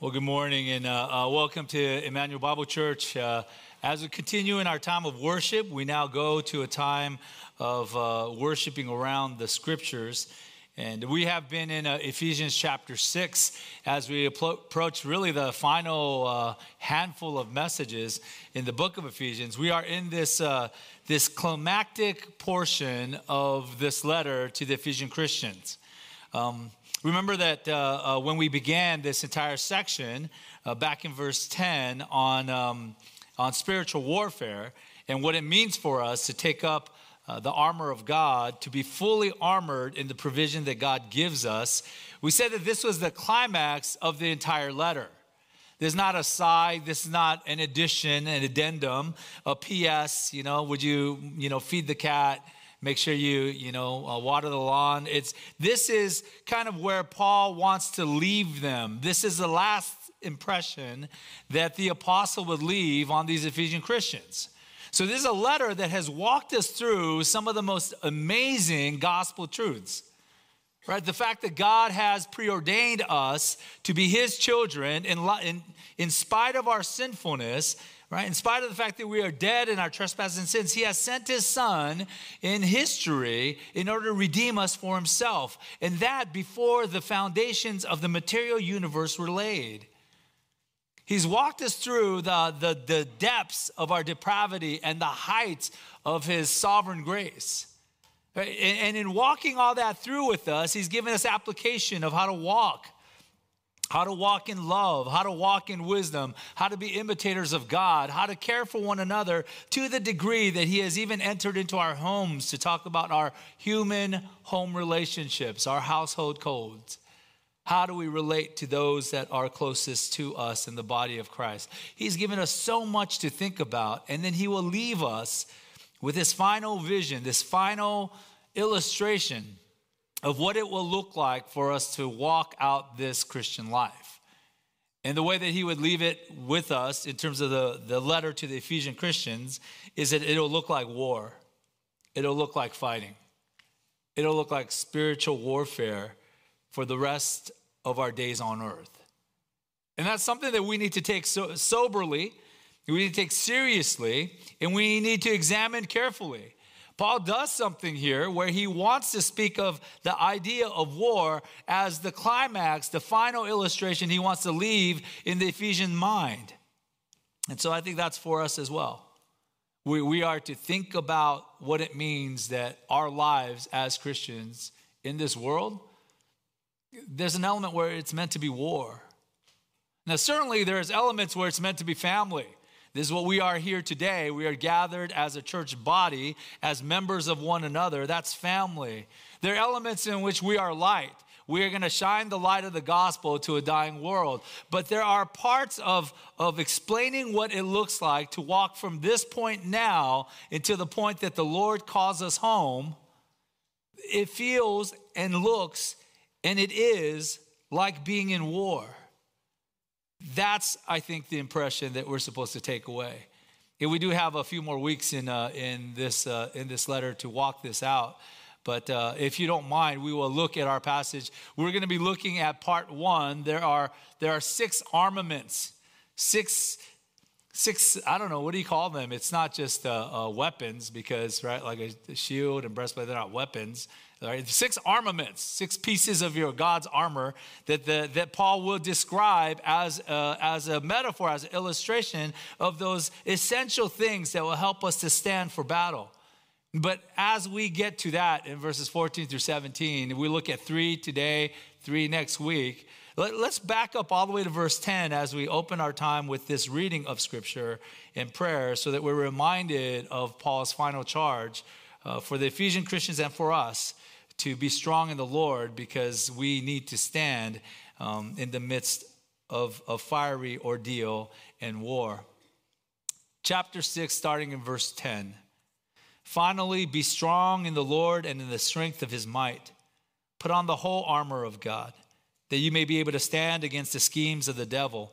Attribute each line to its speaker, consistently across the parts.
Speaker 1: Well, good morning and uh, uh, welcome to Emmanuel Bible Church. Uh, as we continue in our time of worship, we now go to a time of uh, worshiping around the scriptures. And we have been in uh, Ephesians chapter 6 as we approach really the final uh, handful of messages in the book of Ephesians. We are in this, this climactic portion of this letter to the Ephesian Christians. Um, Remember that uh, uh, when we began this entire section, uh, back in verse 10, on, um, on spiritual warfare and what it means for us to take up uh, the armor of God, to be fully armored in the provision that God gives us, we said that this was the climax of the entire letter. There's not a side, this is not an addition, an addendum, a PS, you know, would you, you know, feed the cat? Make sure you you know uh, water the lawn. It's this is kind of where paul wants to leave them. This is the last impression that the apostle would leave on these ephesian christians. So this is a letter that has walked us through some of the most amazing gospel truths right? The fact that god has preordained us to be his children in, in, in spite of our sinfulness right? In spite of the fact that we are dead in our trespasses and sins, He has sent His Son in history in order to redeem us for Himself. And that before the foundations of the material universe were laid. He's walked us through the, the, the depths of our depravity and the heights of His sovereign grace. And in walking all that through with us, He's given us application of how to walk how to walk in love, how to walk in wisdom, how to be imitators of God, how to care for one another to the degree that He has even entered into our homes to talk about our human home relationships, our household codes. How do we relate to those that are closest to us in the body of Christ? He's given us so much to think about, and then He will leave us with this final vision, this final illustration of what it will look like for us to walk out this Christian life. And the way that he would leave it with us in terms of the, the letter to the Ephesian Christians is that it'll look like war, it'll look like fighting, it'll look like spiritual warfare for the rest of our days on earth. And that's something that we need to take so, soberly, we need to take seriously, and we need to examine carefully. Paul does something here where he wants to speak of the idea of war as the climax, the final illustration he wants to leave in the Ephesian mind. And so I think that's for us as well. We, we are to think about what it means that our lives as Christians in this world, there's an element where it's meant to be war. Now, certainly there's elements where it's meant to be family. This is what we are here today. We are gathered as a church body, as members of one another. That's family. There are elements in which we are light. We are going to shine the light of the gospel to a dying world. But there are parts of, of explaining what it looks like to walk from this point now into the point that the Lord calls us home. It feels and looks and it is like being in war. That's, I think, the impression that we're supposed to take away. And we do have a few more weeks in, uh, in, this, uh, in this letter to walk this out. But uh, if you don't mind, we will look at our passage. We're going to be looking at part one. There are, there are six armaments, six, six, I don't know, what do you call them? It's not just uh, uh, weapons because, right, like a, a shield and breastplate, they're not weapons. Right? Six armaments, six pieces of your God's armor that, the, that Paul will describe as a, as a metaphor, as an illustration of those essential things that will help us to stand for battle. But as we get to that in verses 14 through 17, we look at three today, three next week. Let, us back up all the way to verse 10 as we open our time with this reading of Scripture and prayer so that we're reminded of Paul's final charge uh, for the Ephesian Christians and for us to be strong in the Lord because we need to stand um, in the midst of a fiery ordeal and war. Chapter 6, starting in verse 10. Finally, be strong in the Lord and in the strength of his might. Put on the whole armor of God, that you may be able to stand against the schemes of the devil.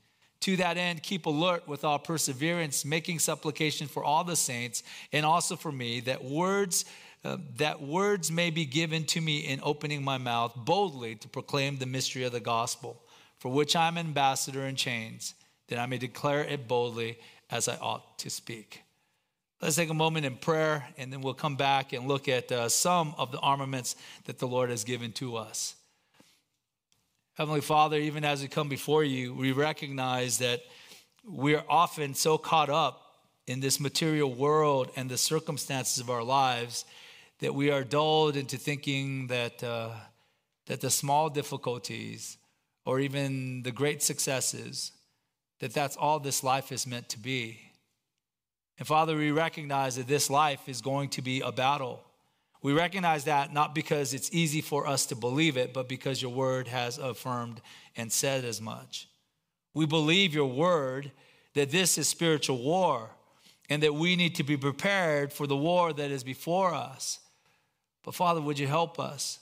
Speaker 1: To that end, keep alert with all perseverance, making supplication for all the saints and also for me, that words uh, that words may be given to me in opening my mouth boldly to proclaim the mystery of the gospel, for which I'm ambassador in chains, that I may declare it boldly as I ought to speak. Let's take a moment in prayer, and then we'll come back and look at uh, some of the armaments that the Lord has given to us. Heavenly Father, even as we come before you, we recognize that we're often so caught up in this material world and the circumstances of our lives that we are dulled into thinking that, uh, that the small difficulties or even the great successes, that that's all this life is meant to be. And Father, we recognize that this life is going to be a battle. We recognize that not because it's easy for us to believe it, but because your word has affirmed and said as much. We believe your word that this is spiritual war and that we need to be prepared for the war that is before us. But Father, would you help us?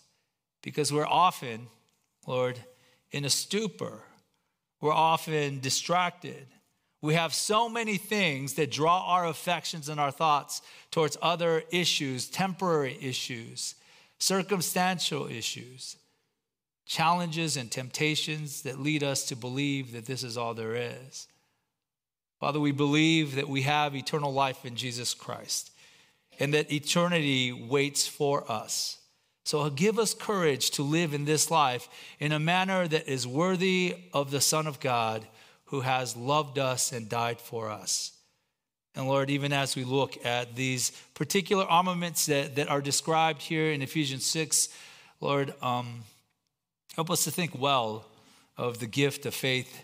Speaker 1: Because we're often, Lord, in a stupor, we're often distracted. We have so many things that draw our affections and our thoughts towards other issues, temporary issues, circumstantial issues, challenges and temptations that lead us to believe that this is all there is. Father, we believe that we have eternal life in Jesus Christ and that eternity waits for us. So give us courage to live in this life in a manner that is worthy of the Son of God who has loved us and died for us. And Lord, even as we look at these particular armaments that, that are described here in Ephesians 6, Lord, um, help us to think well of the gift of faith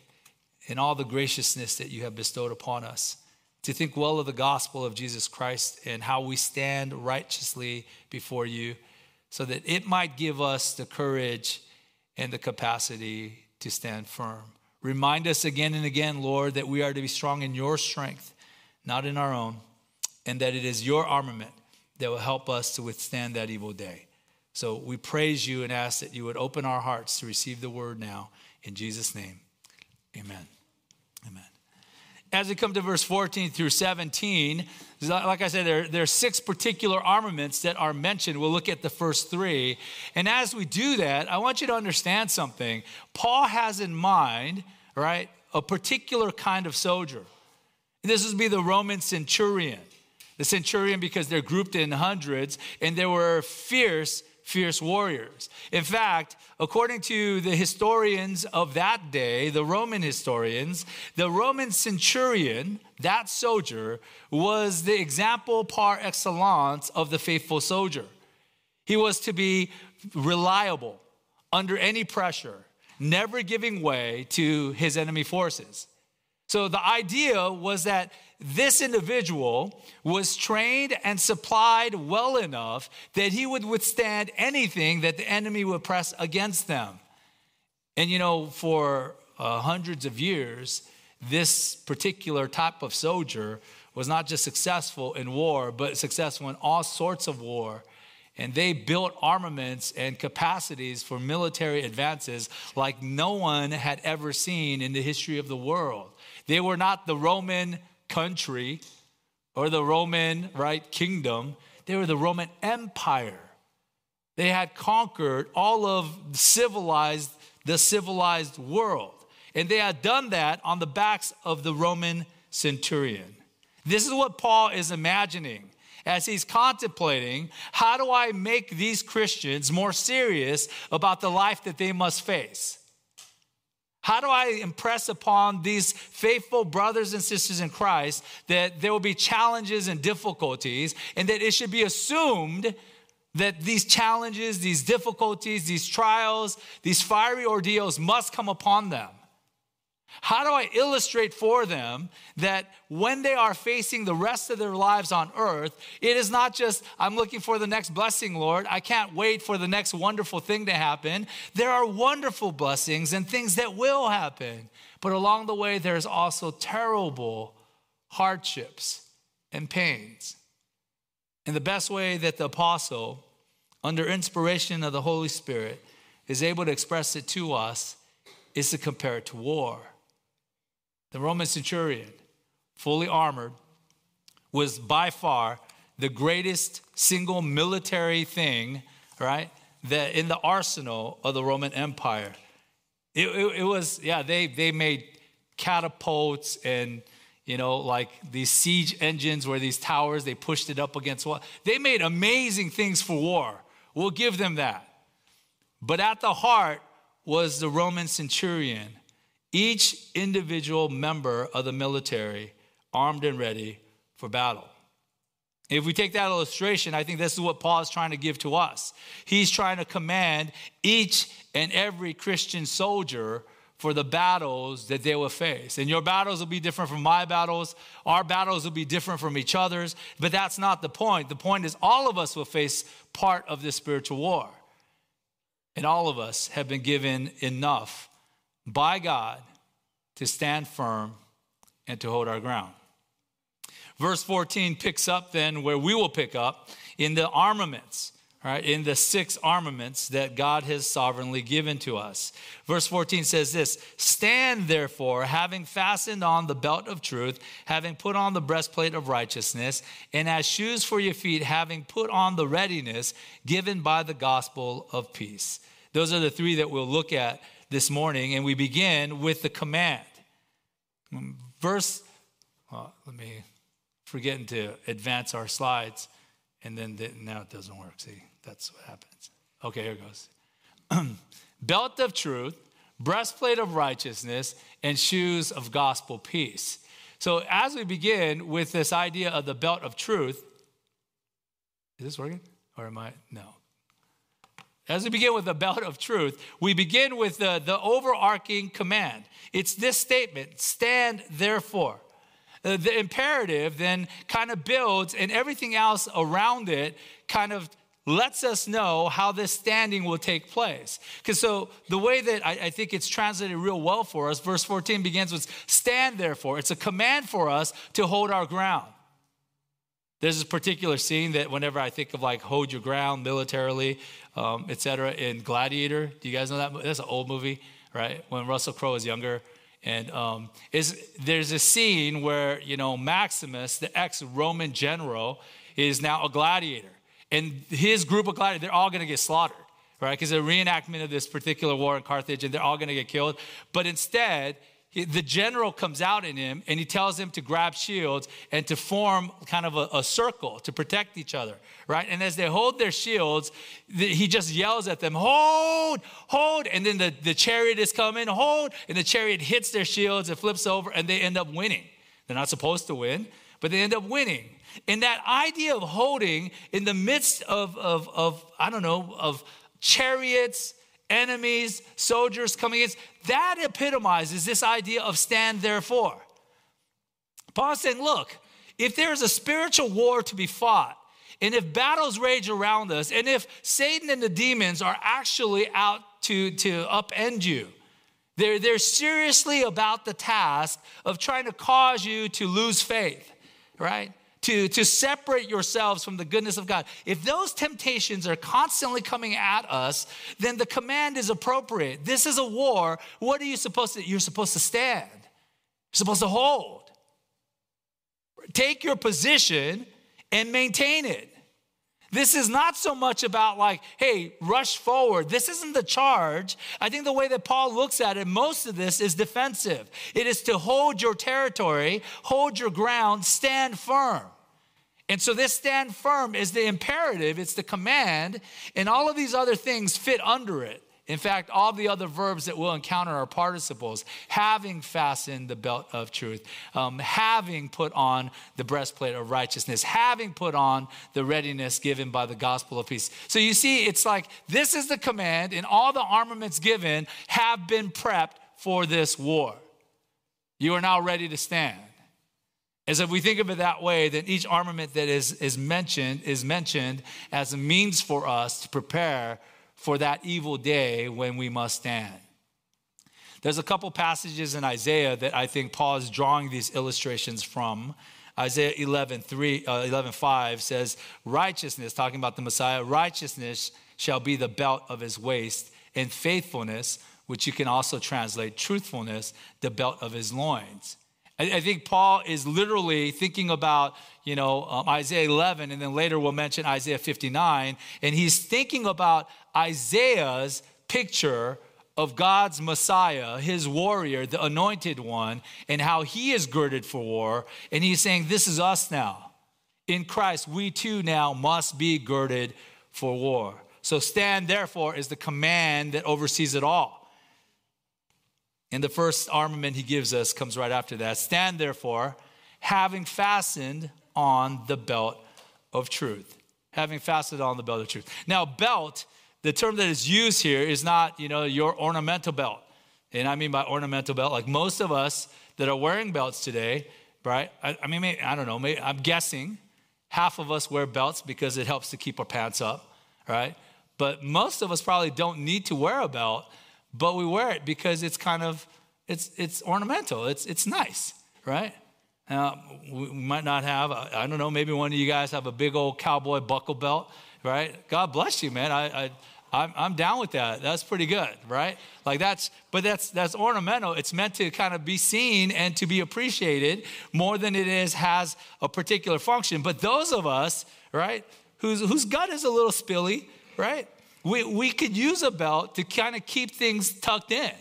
Speaker 1: and all the graciousness that you have bestowed upon us. To think well of the gospel of Jesus Christ and how we stand righteously before you, so that it might give us the courage and the capacity to stand firm. Remind us again and again, Lord, that we are to be strong in your strength, not in our own, and that it is your armament that will help us to withstand that evil day. So we praise you and ask that you would open our hearts to receive the word now. In Jesus' name, amen. Amen. As we come to verse 14 through 17, like I said, there, there are six particular armaments that are mentioned. We'll look at the first three. And as we do that, I want you to understand something. Paul has in mind right? A particular kind of soldier. This would be the Roman centurion. The centurion, because they're grouped in hundreds, and they were fierce, fierce warriors. In fact, according to the historians of that day, the Roman historians, the Roman centurion, that soldier, was the example par excellence of the faithful soldier. He was to be reliable under any pressure never giving way to his enemy forces. So the idea was that this individual was trained and supplied well enough that he would withstand anything that the enemy would press against them. And you know, for uh, hundreds of years, this particular type of soldier was not just successful in war, but successful in all sorts of war and they built armaments and capacities for military advances like no one had ever seen in the history of the world. They were not the Roman country or the Roman, right, kingdom. They were the Roman Empire. They had conquered all of civilized, the civilized world. And they had done that on the backs of the Roman centurion. This is what Paul is imagining as he's contemplating how do I make these Christians more serious about the life that they must face? How do I impress upon these faithful brothers and sisters in Christ that there will be challenges and difficulties, and that it should be assumed that these challenges, these difficulties, these trials, these fiery ordeals must come upon them? How do I illustrate for them that when they are facing the rest of their lives on earth, it is not just, I'm looking for the next blessing, Lord. I can't wait for the next wonderful thing to happen. There are wonderful blessings and things that will happen. But along the way, there's also terrible hardships and pains. And the best way that the apostle, under inspiration of the Holy Spirit, is able to express it to us is to compare it to war. The Roman centurion, fully armored, was by far the greatest single military thing, right, that in the arsenal of the Roman Empire. It, it, it, was, yeah, they, they made catapults and, you know, like these siege engines where these towers, they pushed it up against what? They made amazing things for war. We'll give them that. But at the heart was the Roman centurion each individual member of the military armed and ready for battle. If we take that illustration, I think this is what Paul is trying to give to us. He's trying to command each and every Christian soldier for the battles that they will face. And your battles will be different from my battles. Our battles will be different from each other's. But that's not the point. The point is, all of us will face part of this spiritual war. And all of us have been given enough by God to stand firm and to hold our ground. Verse 14 picks up then where we will pick up in the armaments, right? In the six armaments that God has sovereignly given to us. Verse 14 says this Stand therefore, having fastened on the belt of truth, having put on the breastplate of righteousness, and as shoes for your feet, having put on the readiness given by the gospel of peace. Those are the three that we'll look at this morning, and we begin with the command. Verse, well, let me forgetting to advance our slides, and then the, now it doesn't work. See, that's what happens. Okay, here goes. Belt of truth, breastplate of righteousness, and shoes of gospel peace. So, as we begin with this idea of the belt of truth, is this working? Or am I? No. As we begin with the belt of truth, we begin with the, the overarching command. It's this statement stand therefore. Uh, the imperative then kind of builds, and everything else around it kind of lets us know how this standing will take place. Because so the way that I, I, think it's translated real well for us, verse 14 begins with stand therefore. It's a command for us to hold our ground. There's this particular scene that whenever I think of like hold your ground militarily, um, etc. in Gladiator. Do you guys know that? That's an old movie, right? When Russell Crowe was younger. And um, is, there's a scene where, you know, Maximus, the ex-Roman general, is now a gladiator. And his group of gladiators, they're all going to get slaughtered, right? Because a reenactment of this particular war in Carthage, and they're all going to get killed. But instead, the general comes out in him and he tells him to grab shields and to form kind of a, a, circle to protect each other, right? And as they hold their shields, the, he just yells at them, hold, hold. And then the, the chariot is coming, hold. And the chariot hits their shields, it flips over, and they end up winning. They're not supposed to win, but they end up winning. And that idea of holding in the midst of, of, of I don't know, of chariots, enemies, soldiers coming against. That epitomizes this idea of stand therefore. Paul's saying, look, if there's a spiritual war to be fought, and if battles rage around us, and if Satan and the demons are actually out to, to upend you, they're, they're seriously about the task of trying to cause you to lose faith, right? To, to separate yourselves from the goodness of God. If those temptations are constantly coming at us, then the command is appropriate. This is a war. What are you supposed to? You're supposed to stand. You're supposed to hold. Take your position and maintain it. This is not so much about like, hey, rush forward. This isn't the charge. I think the way that Paul looks at it, most of this is defensive. It is to hold your territory, hold your ground, stand firm. And so this stand firm is the imperative, it's the command, and all of these other things fit under it. In fact, all the other verbs that we'll encounter are participles. Having fastened the belt of truth, um, having put on the breastplate of righteousness, having put on the readiness given by the gospel of peace. So you see, it's like this is the command, and all the armaments given have been prepped for this war. You are now ready to stand. As if we think of it that way, then each armament that is, is mentioned is mentioned as a means for us to prepare for that evil day when we must stand. There's a couple passages in Isaiah that I think Paul is drawing these illustrations from. Isaiah 11, 3, uh, 11 5 says, Righteousness, talking about the Messiah, righteousness shall be the belt of his waist, and faithfulness, which you can also translate truthfulness, the belt of his loins. I, think Paul is literally thinking about, you know, um, Isaiah 11, and then later we'll mention Isaiah 59. And he's thinking about Isaiah's picture of God's Messiah, his warrior, the anointed one, and how he is girded for war. And he's saying, This is us now. In Christ, we too now must be girded for war. So stand, therefore, is the command that oversees it all. And the first armament he gives us comes right after that. Stand therefore, having fastened on the belt of truth. Having fastened on the belt of truth. Now, belt, the term that is used here is not, you know, your ornamental belt. And I mean by ornamental belt, like most of us that are wearing belts today, right? I, I mean, I don't know, maybe, I'm guessing half of us wear belts because it helps to keep our pants up, right? But most of us probably don't need to wear a belt but we wear it because it's kind of it's it's ornamental. It's it's nice, right? Now, we might not have, I don't know, maybe one of you guys have a big old cowboy buckle belt, right? God bless you, man. I, I, I'm, I'm down with that. That's pretty good, right? Like that's, but that's, that's ornamental. It's meant to kind of be seen and to be appreciated more than it is has a particular function. But those of us, right, whose, whose gut is a little spilly, right? We, we could use a belt to kind of keep things tucked in.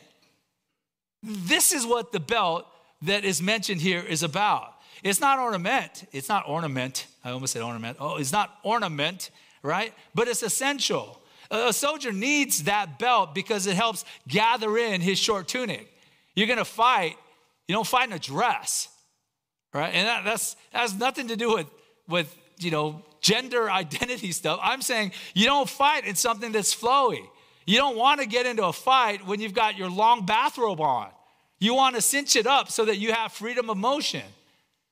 Speaker 1: This is what the belt that is mentioned here is about. It's not ornament. It's not ornament. I almost said ornament. Oh, it's not ornament, right? But it's essential. A soldier needs that belt because it helps gather in his short tunic. You're going to fight, you don't fight in a dress, right? And that, that's that has nothing to do with with you know gender identity stuff. I'm saying you don't fight in something that's flowy. You don't want to get into a fight when you've got your long bathrobe on. You want to cinch it up so that you have freedom of motion.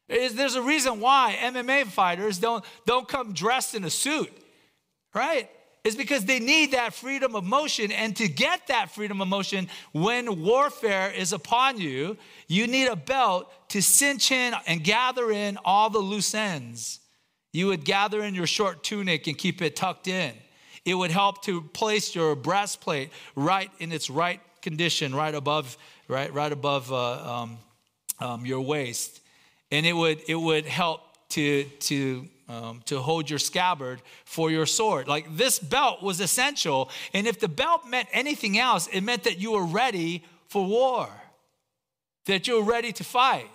Speaker 1: There's a reason why MMA fighters don't, don't come dressed in a suit, right? It's because they need that freedom of motion. And to get that freedom of motion when warfare is upon you, you need a belt to cinch in and gather in all the loose ends you would gather in your short tunic and keep it tucked in. It would help to place your breastplate right in its right condition, right above, right, right above uh, um, um, your waist, and it would it would help to to um, to hold your scabbard for your sword. Like this belt was essential, and if the belt meant anything else, it meant that you were ready for war, that you were ready to fight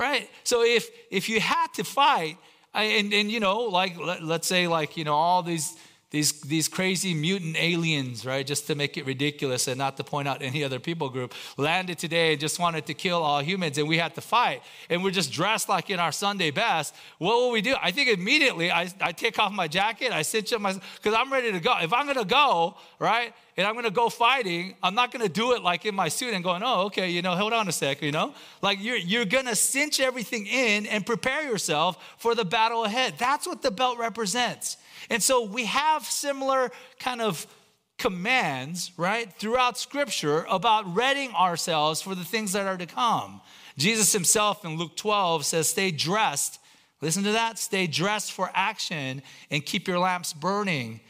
Speaker 1: right? So if if you had to fight, and and you know, like let, let's say like you know all these these, these crazy mutant aliens, right, just to make it ridiculous and not to point out any other people group, landed today and just wanted to kill all humans and we had to fight. And we're just dressed like in our Sunday best. What will we do? I think immediately I, I take off my jacket, I cinch up my, because I'm ready to go. If I'm going to go, right, and I'm to go fighting, I'm not to do it like in my suit and going, oh, okay, you know, hold on a sec, you know? Like you're, you're to cinch everything in and prepare yourself for the battle ahead. That's what the belt represents. And so we have similar kind of commands, right, throughout scripture about readying ourselves for the things that are to come. Jesus himself in Luke 12 says, Stay dressed. Listen to that. Stay dressed for action and keep your lamps burning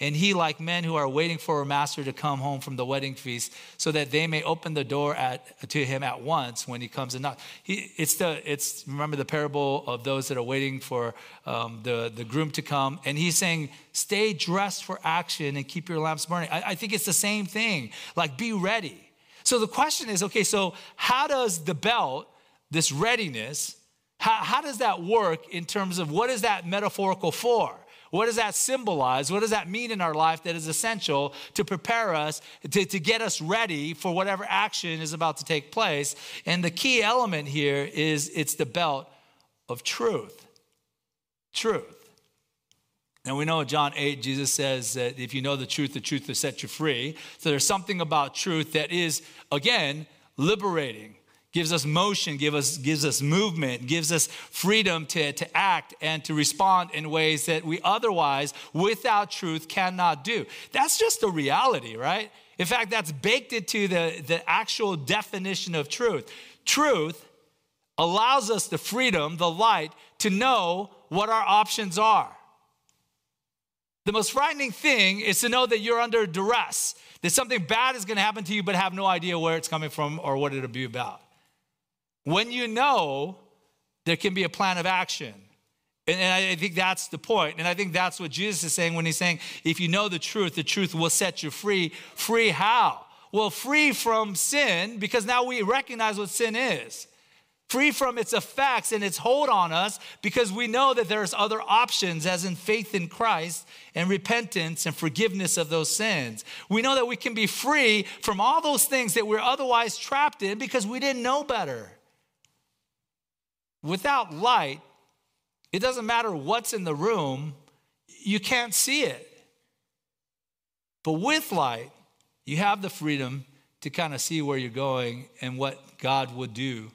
Speaker 1: and he, like men who are waiting for a master to come home from the wedding feast, so that they may open the door at, to him at once when he comes and knocks. He, it's the, it's, remember the parable of those that are waiting for um, the, the groom to come. And he's saying, stay dressed for action and keep your lamps burning. I, I think it's the same thing. Like, be ready. So the question is okay, so how does the belt, this readiness, how, how does that work in terms of what is that metaphorical for? What does that symbolize? What does that mean in our life that is essential to prepare us, to, to get us ready for whatever action is about to take place? And the key element here is it's the belt of truth. Truth. And we know in John 8, Jesus says that if you know the truth, the truth will set you free. So there's something about truth that is, again, liberating, gives us motion, gives us, gives us movement, gives us freedom to, to act and to respond in ways that we otherwise, without truth, cannot do. That's just the reality, right? In fact, that's baked into the, the actual definition of truth. Truth allows us the freedom, the light, to know what our options are. The most frightening thing is to know that you're under duress, that something bad is going to happen to you, but have no idea where it's coming from or what it'll be about. When you know, there can be a plan of action. And, I think that's the point. And I think that's what Jesus is saying when he's saying, if you know the truth, the truth will set you free. Free how? Well, free from sin, because now we recognize what sin is free from its effects and its hold on us because we know that there's other options as in faith in Christ and repentance and forgiveness of those sins. We know that we can be free from all those things that we're otherwise trapped in because we didn't know better. Without light, it doesn't matter what's in the room, you can't see it. But with light, you have the freedom to kind of see where you're going and what God would do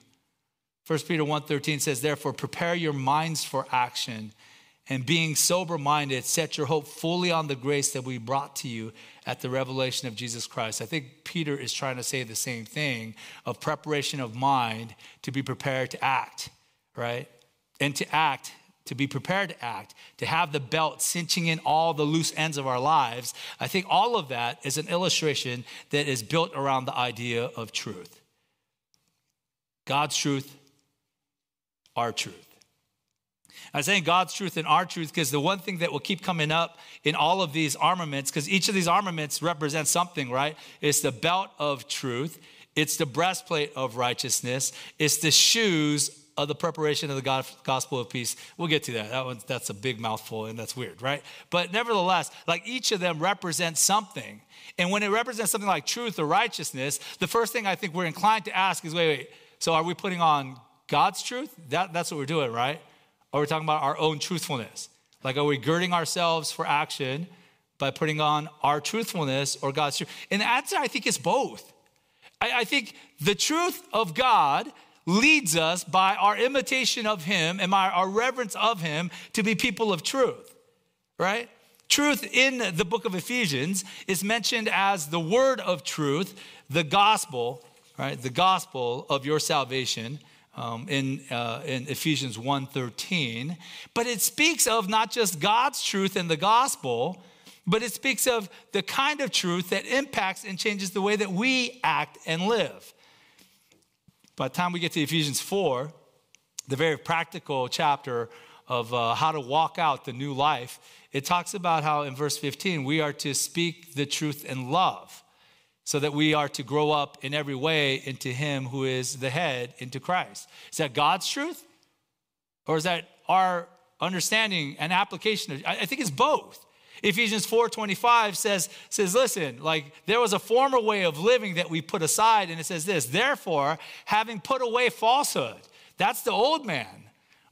Speaker 1: 1 Peter 1:13 says, "Therefore prepare your minds for action, and being sober-minded, set your hope fully on the grace that we brought to you at the revelation of Jesus Christ." I think Peter is trying to say the same thing of preparation of mind to be prepared to act, right? And to act to be prepared to act, to have the belt cinching in all the loose ends of our lives. I think all of that is an illustration that is built around the idea of truth. God's truth, our truth. I'm saying God's truth and our truth because the one thing that will keep coming up in all of these armaments, because each of these armaments represents something, right? It's the belt of truth, it's the breastplate of righteousness, it's the shoes of the preparation of the gospel of peace. We'll get to that. that one, that's a big mouthful and that's weird, right? But nevertheless, like each of them represents something. And when it represents something like truth or righteousness, the first thing I think we're inclined to ask is wait, wait, so are we putting on God's truth, that, that's what we're doing, right? Or we're talking about our own truthfulness. Like, are we girding ourselves for action by putting on our truthfulness or God's truth? And the answer, I think, is both. I, I think the truth of God leads us by our imitation of Him and by our reverence of Him to be people of truth, right? Truth in the book of Ephesians is mentioned as the word of truth, the gospel, right? The gospel of your salvation um, in, uh, in Ephesians 1.13. But it speaks of not just God's truth in the gospel, but it speaks of the kind of truth that impacts and changes the way that we act and live. By the time we get to Ephesians 4, the very practical chapter of uh, how to walk out the new life, it talks about how in verse 15 we are to speak the truth in love so that we are to grow up in every way into Him who is the head, into Christ. Is that God's truth? Or is that our understanding and application? Of, I think it's both. Ephesians 4:25 says, says, listen, like there was a former way of living that we put aside, and it says this, therefore, having put away falsehood, that's the old man.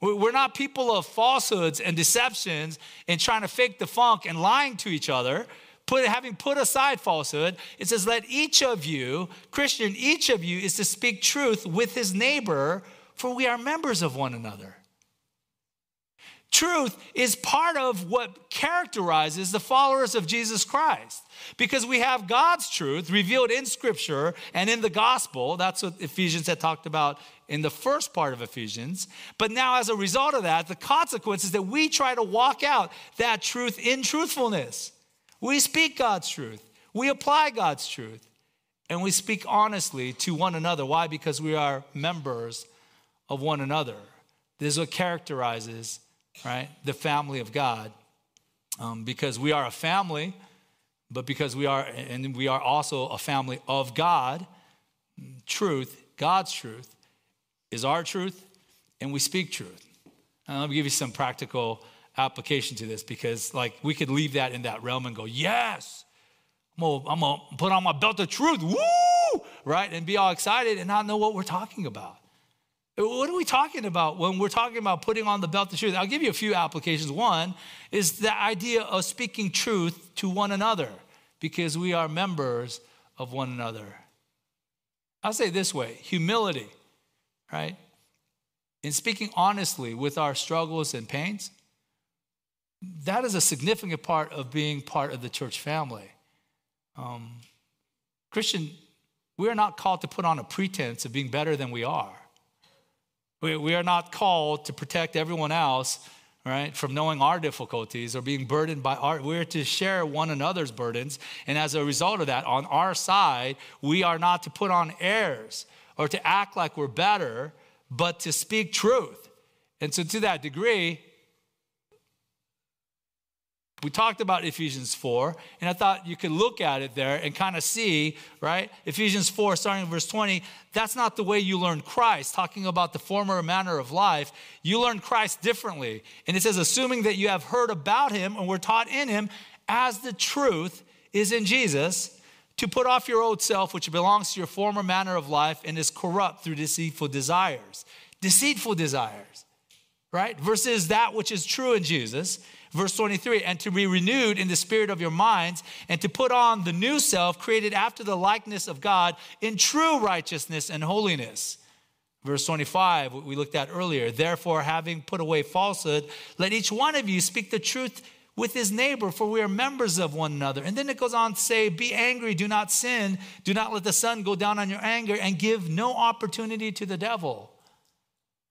Speaker 1: We're not people of falsehoods and deceptions and trying to fake the funk and lying to each other put, having put aside falsehood, it says, Let each of you, Christian, each of you is to speak truth with his neighbor, for we are members of one another. Truth is part of what characterizes the followers of Jesus Christ because we have God's truth revealed in Scripture and in the gospel. That's what Ephesians had talked about in the first part of Ephesians. But now, as a result of that, the consequence is that we try to walk out that truth in truthfulness. We speak God's truth, we apply God's truth, and we speak honestly to one another. Why? Because we are members of one another. This is what characterizes, right, the family of God. Um, because we are a family, but because we are, and we are also a family of God, truth, God's truth, is our truth, and we speak truth. And let me give you some practical application to this because, like, we could leave that in that realm and go, yes, I'm gonna, I'm gonna put on my belt of truth, woo, right? And be all excited and not know what we're talking about. What are we talking about when we're talking about putting on the belt of truth? I'll give you a few applications. One is the idea of speaking truth to one another because we are members of one another. I'll say this way humility, right? In speaking honestly with our struggles and pains, that is a significant part of being part of the church family. Um, Christian, we are not called to put on a pretense of being better than we are. We, we are not called to protect everyone else, right, from knowing our difficulties or being burdened by our. We're to share one another's burdens. And as a result of that, on our side, we are not to put on airs or to act like we're better, but to speak truth. And so, to that degree, we talked about Ephesians 4, and I thought you could look at it there and kind of see, right? Ephesians 4, starting in verse 20, that's not the way you learn Christ, talking about the former manner of life. You learn Christ differently. And it says, assuming that you have heard about him and were taught in him, as the truth is in Jesus, to put off your old self, which belongs to your former manner of life and is corrupt through deceitful desires. Deceitful desires, right? Versus that which is true in Jesus Verse 23, and to be renewed in the spirit of your minds, and to put on the new self created after the likeness of God in true righteousness and holiness. Verse 25, we looked at earlier. Therefore, having put away falsehood, let each one of you speak the truth with his neighbor, for we are members of one another. And then it goes on to say, Be angry, do not sin, do not let the sun go down on your anger, and give no opportunity to the devil.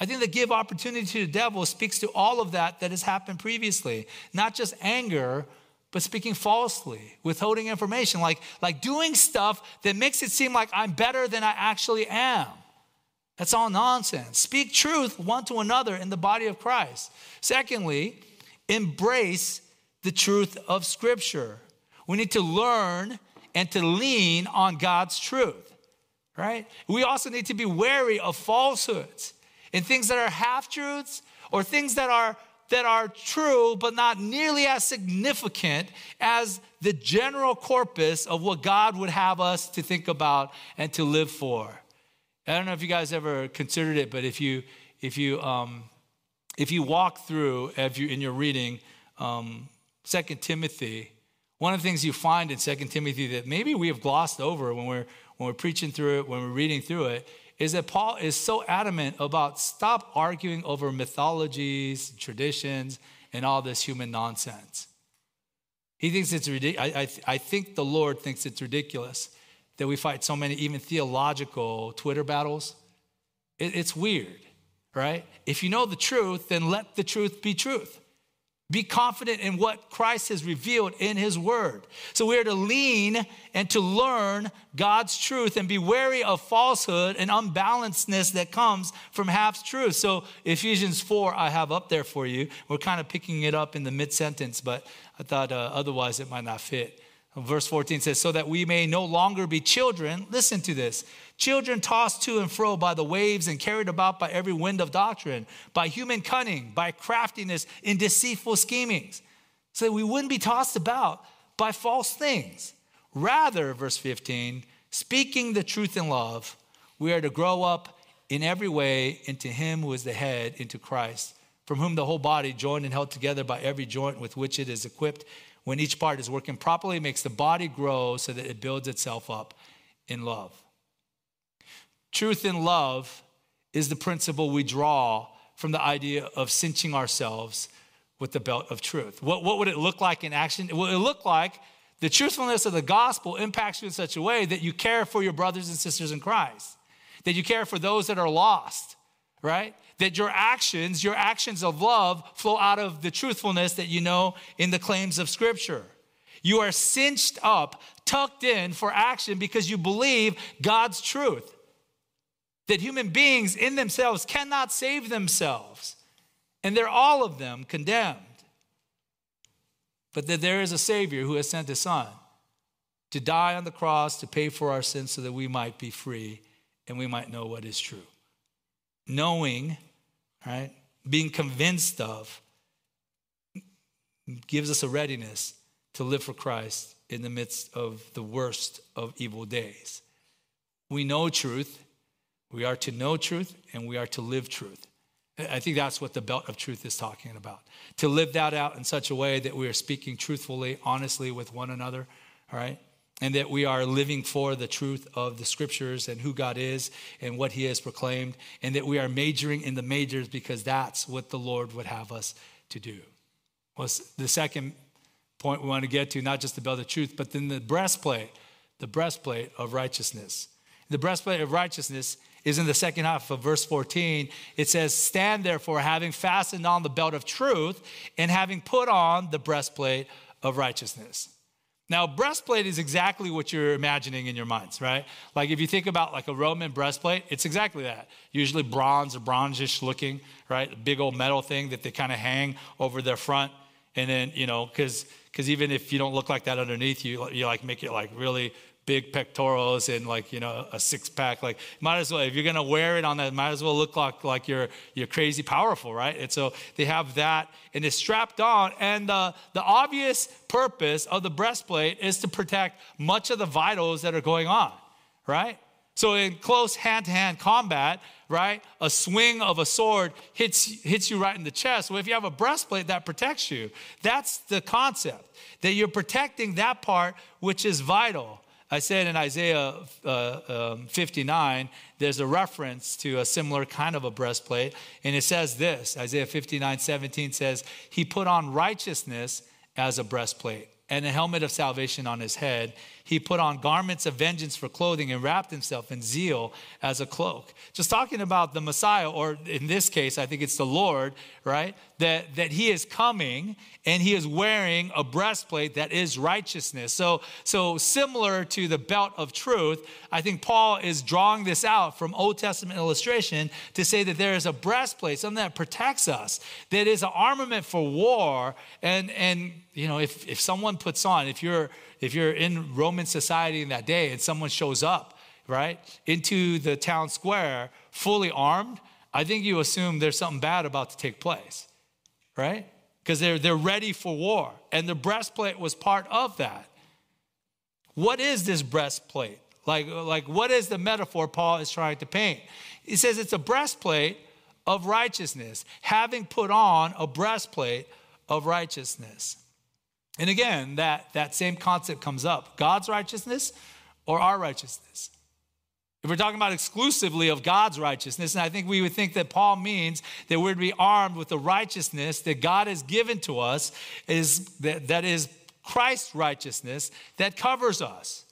Speaker 1: I think that give opportunity to the devil speaks to all of that that has happened previously, not just anger, but speaking falsely, withholding information, like, like doing stuff that makes it seem like I'm better than I actually am. That's all nonsense. Speak truth one to another in the body of Christ. Secondly, embrace the truth of Scripture. We need to learn and to lean on God's truth, right? We also need to be wary of falsehoods in things that are half truths or things that are that are true but not nearly as significant as the general corpus of what God would have us to think about and to live for. I don't know if you guys ever considered it, but if you if you um, if you walk through if you in your reading um, Second Timothy, one of the things you find in Second Timothy that maybe we have glossed over when we're when we're preaching through it, when we're reading through it, is that Paul is so adamant about stop arguing over mythologies, traditions, and all this human nonsense. He thinks it's ridiculous. I, I, I think the Lord thinks it's ridiculous that we fight so many, even theological Twitter battles. It, it's weird, right? If you know the truth, then let the truth be truth. Be confident in what Christ has revealed in his word. So we are to lean and to learn God's truth and be wary of falsehood and unbalancedness that comes from half truth. So Ephesians 4, I have up there for you. We're kind of picking it up in the mid sentence, but I thought uh, otherwise it might not fit. Verse 14 says, So that we may no longer be children, listen to this, children tossed to and fro by the waves and carried about by every wind of doctrine, by human cunning, by craftiness in deceitful schemings. So that we wouldn't be tossed about by false things. Rather, verse 15, speaking the truth in love, we are to grow up in every way into Him who is the head, into Christ, from whom the whole body, joined and held together by every joint with which it is equipped, when each part is working properly, makes the body grow so that it builds itself up in love. Truth in love is the principle we draw from the idea of cinching ourselves with the belt of truth. What, what would it look like in action? It would look like the truthfulness of the gospel impacts you in such a way that you care for your brothers and sisters in Christ, that you care for those that are lost, right? That your actions, your actions of love, flow out of the truthfulness that you know in the claims of Scripture. You are cinched up, tucked in for action because you believe God's truth. That human beings in themselves cannot save themselves, and they're all of them condemned. But that there is a Savior who has sent His Son to die on the cross to pay for our sins so that we might be free and we might know what is true knowing, right? Being convinced of gives us a readiness to live for Christ in the midst of the worst of evil days. We know truth, we are to know truth, and we are to live truth. I think that's what the belt of truth is talking about. To live that out in such a way that we are speaking truthfully, honestly with one another, all right? And that we are living for the truth of the scriptures and who God is and what he has proclaimed, and that we are majoring in the majors because that's what the Lord would have us to do. Was the second point we want to get to, not just the belt of truth, but then the breastplate, the breastplate of righteousness. The breastplate of righteousness is in the second half of verse 14. It says, Stand therefore, having fastened on the belt of truth and having put on the breastplate of righteousness. Now, breastplate is exactly what you're imagining in your minds, right? Like if you think about like a Roman breastplate, it's exactly that. Usually bronze or bronzish looking, right? A big old metal thing that they kind of hang over their front. And then, you know, because because even if you don't look like that underneath you, you like make it like really big pectorals and like you know a six pack like might as well if you're gonna wear it on that might as well look like like you're you're crazy powerful right? And so they have that and it's strapped on and the the obvious purpose of the breastplate is to protect much of the vitals that are going on right? So in close hand-to-hand combat right a swing of a sword hits hits you right in the chest. Well if you have a breastplate that protects you that's the concept that you're protecting that part which is vital I said in Isaiah uh, um, 59, there's a reference to a similar kind of a breastplate. And it says this Isaiah 59, 17 says, He put on righteousness as a breastplate and a helmet of salvation on his head. He put on garments of vengeance for clothing and wrapped himself in zeal as a cloak. Just talking about the Messiah, or in this case, I think it's the Lord, right? That, that he is coming and he is wearing a breastplate that is righteousness. So, so similar to the belt of truth, I think Paul is drawing this out from Old Testament illustration to say that there is a breastplate, something that protects us, that is an armament for war. And, and you know, if, if someone puts on, if you're if you're in Roman society in that day and someone shows up, right, into the town square fully armed, I think you assume there's something bad about to take place, right? Because they're, they're ready for war. And the breastplate was part of that. What is this breastplate? Like, like what is the metaphor Paul is trying to paint? He says it's a breastplate of righteousness, having put on a breastplate of righteousness. And again, that, that same concept comes up God's righteousness or our righteousness. If we're talking about exclusively of God's righteousness, and I think we would think that Paul means that we're to be armed with the righteousness that God has given to us, is that, that is Christ's righteousness that covers us.